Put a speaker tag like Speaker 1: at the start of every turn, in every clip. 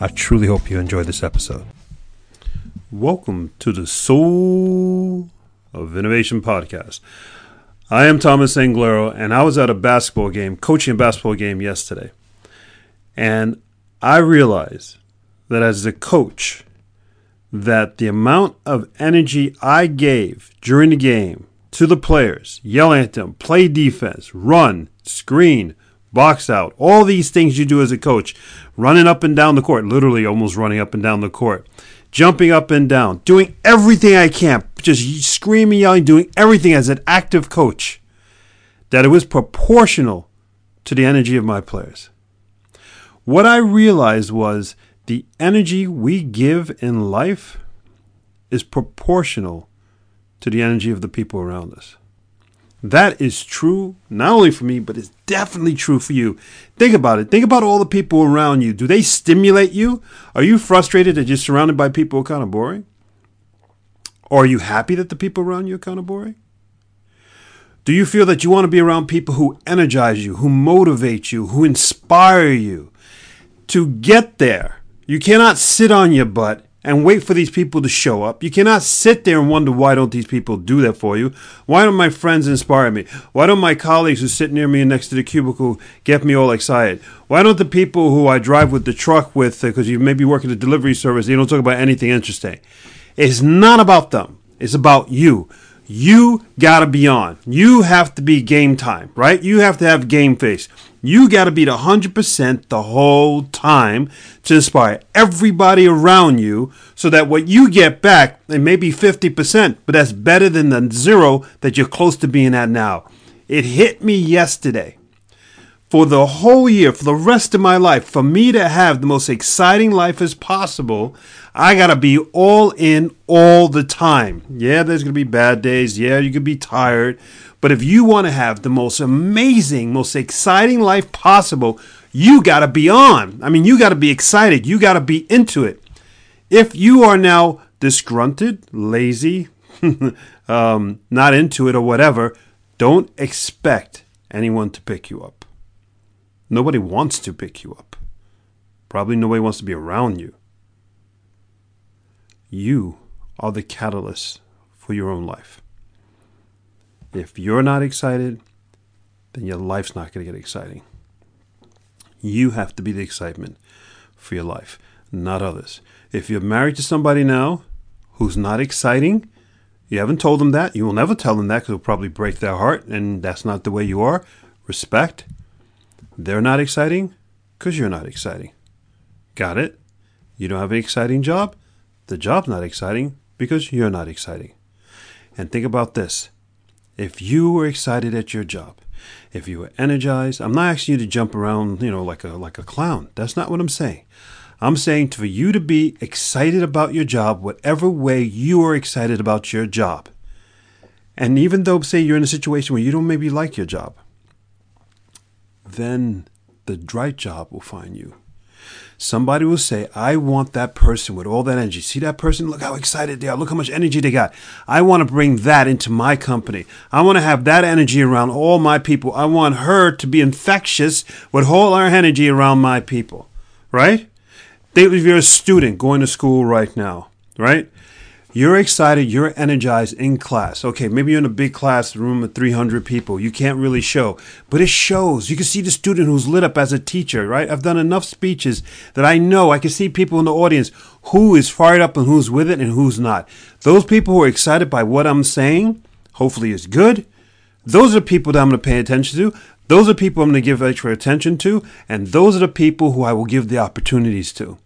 Speaker 1: I truly hope you enjoy this episode. Welcome to the Soul of Innovation podcast. I am Thomas Anglero, and I was at a basketball game, coaching a basketball game yesterday. And I realized that as a coach, that the amount of energy I gave during the game to the players, yelling at them, play defense, run, screen, box out, all these things you do as a coach, running up and down the court, literally almost running up and down the court, jumping up and down, doing everything I can, just screaming, yelling, doing everything as an active coach, that it was proportional to the energy of my players. What I realized was the energy we give in life is proportional to the energy of the people around us. That is true not only for me, but it's definitely true for you. Think about it. Think about all the people around you. Do they stimulate you? Are you frustrated that you're surrounded by people who are kind of boring? Or are you happy that the people around you are kind of boring? Do you feel that you want to be around people who energize you, who motivate you, who inspire you? To get there, you cannot sit on your butt and wait for these people to show up. You cannot sit there and wonder why don't these people do that for you? Why don't my friends inspire me? Why don't my colleagues who sit near me and next to the cubicle get me all excited? Why don't the people who I drive with the truck with, because uh, you may be working a delivery service, they don't talk about anything interesting? It's not about them. It's about you you gotta be on. You have to be game time, right? You have to have game face. You gotta be 100% the whole time to inspire everybody around you so that what you get back, it may be 50%, but that's better than the zero that you're close to being at now. It hit me yesterday for the whole year, for the rest of my life, for me to have the most exciting life as possible, I got to be all in all the time. Yeah, there's going to be bad days. Yeah, you could be tired. But if you want to have the most amazing, most exciting life possible, you got to be on. I mean, you got to be excited. You got to be into it. If you are now disgruntled, lazy, um, not into it, or whatever, don't expect anyone to pick you up. Nobody wants to pick you up. Probably nobody wants to be around you. You are the catalyst for your own life. If you're not excited, then your life's not going to get exciting. You have to be the excitement for your life, not others. If you're married to somebody now who's not exciting, you haven't told them that. You will never tell them that because it'll probably break their heart, and that's not the way you are. Respect. They're not exciting because you're not exciting. Got it? You don't have an exciting job? The job's not exciting because you're not exciting. And think about this if you were excited at your job, if you were energized, I'm not asking you to jump around, you know, like a like a clown. That's not what I'm saying. I'm saying for you to be excited about your job, whatever way you are excited about your job. And even though, say, you're in a situation where you don't maybe like your job, then the right job will find you. Somebody will say, I want that person with all that energy. See that person? Look how excited they are. Look how much energy they got. I want to bring that into my company. I want to have that energy around all my people. I want her to be infectious with all our energy around my people. Right? If you're a student going to school right now, right? You're excited, you're energized in class. Okay, maybe you're in a big classroom of 300 people. You can't really show, but it shows. You can see the student who's lit up as a teacher, right? I've done enough speeches that I know I can see people in the audience who is fired up and who's with it and who's not. Those people who are excited by what I'm saying, hopefully is good. Those are people that I'm going to pay attention to. Those are people I'm going to give extra attention to. And those are the people who I will give the opportunities to.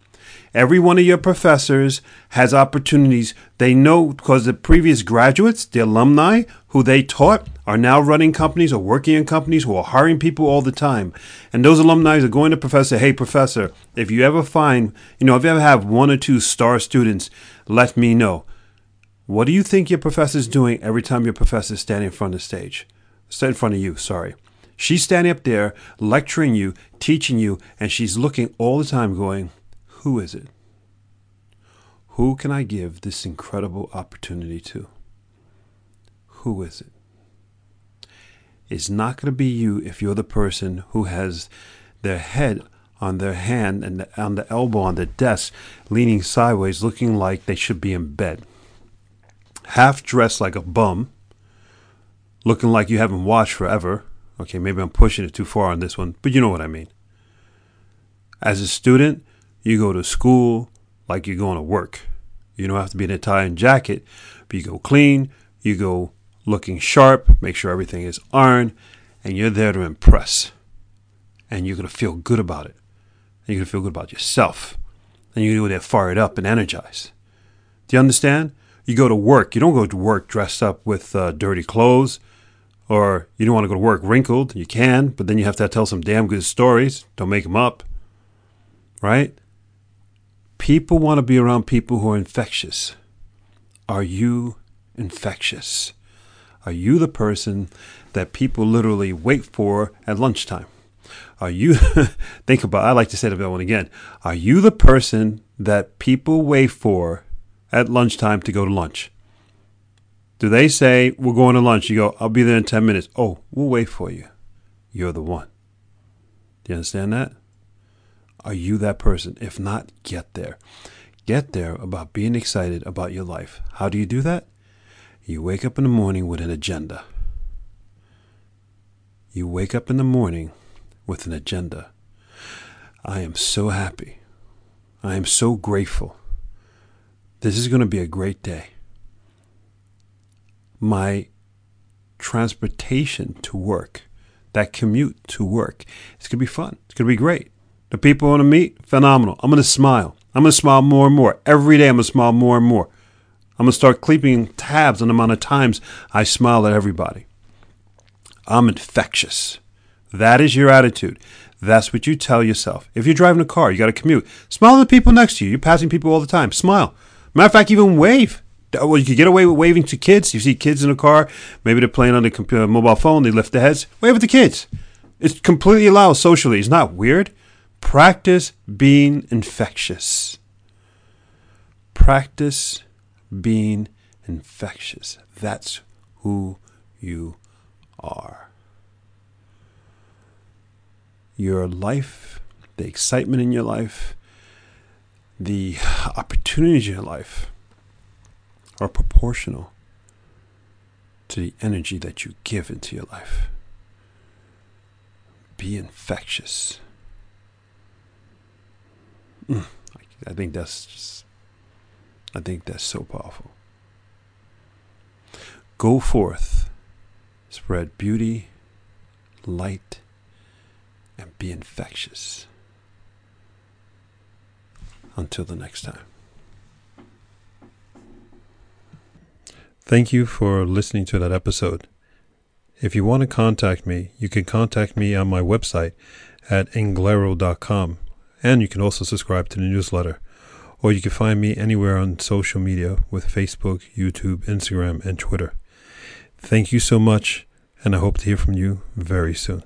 Speaker 1: Every one of your professors has opportunities. They know because the previous graduates, the alumni who they taught, are now running companies or working in companies who are hiring people all the time. And those alumni are going to professor, hey, professor, if you ever find, you know, if you ever have one or two star students, let me know. What do you think your professor's doing every time your professor's standing in front of the stage? Stand in front of you, sorry. She's standing up there lecturing you, teaching you, and she's looking all the time going, Who is it? Who can I give this incredible opportunity to? Who is it? It's not going to be you if you're the person who has their head on their hand and on the elbow on the desk, leaning sideways, looking like they should be in bed. Half dressed like a bum, looking like you haven't washed forever. Okay, maybe I'm pushing it too far on this one, but you know what I mean. As a student, you go to school like you're going to work. You don't have to be in a tie and jacket, but you go clean, you go looking sharp, make sure everything is ironed, and you're there to impress. And you're going to feel good about it. And you're going to feel good about yourself. And you're going to go there fired up and energized. Do you understand? You go to work. You don't go to work dressed up with uh, dirty clothes or you don't want to go to work wrinkled. You can, but then you have to tell some damn good stories. Don't make them up. Right? People want to be around people who are infectious. Are you infectious? Are you the person that people literally wait for at lunchtime? Are you, think about, I like to say that one again. Are you the person that people wait for at lunchtime to go to lunch? Do they say, We're going to lunch? You go, I'll be there in 10 minutes. Oh, we'll wait for you. You're the one. Do you understand that? Are you that person? If not, get there. Get there about being excited about your life. How do you do that? You wake up in the morning with an agenda. You wake up in the morning with an agenda. I am so happy. I am so grateful. This is going to be a great day. My transportation to work, that commute to work, it's going to be fun. It's going to be great. The people I want to meet, phenomenal. I'm going to smile. I'm going to smile more and more. Every day I'm going to smile more and more. I'm going to start keeping tabs on the amount of times I smile at everybody. I'm infectious. That is your attitude. That's what you tell yourself. If you're driving a car, you got to commute. Smile at the people next to you. You're passing people all the time. Smile. Matter of fact, even wave. Well, you can get away with waving to kids. You see kids in a car, maybe they're playing on the computer, mobile phone, they lift their heads. Wave at the kids. It's completely allowed socially. It's not weird. Practice being infectious. Practice being infectious. That's who you are. Your life, the excitement in your life, the opportunities in your life are proportional to the energy that you give into your life. Be infectious. I think that's just, I think that's so powerful. Go forth, spread beauty, light, and be infectious. Until the next time. Thank you for listening to that episode. If you want to contact me, you can contact me on my website at anglero.com and you can also subscribe to the newsletter. Or you can find me anywhere on social media with Facebook, YouTube, Instagram, and Twitter. Thank you so much, and I hope to hear from you very soon.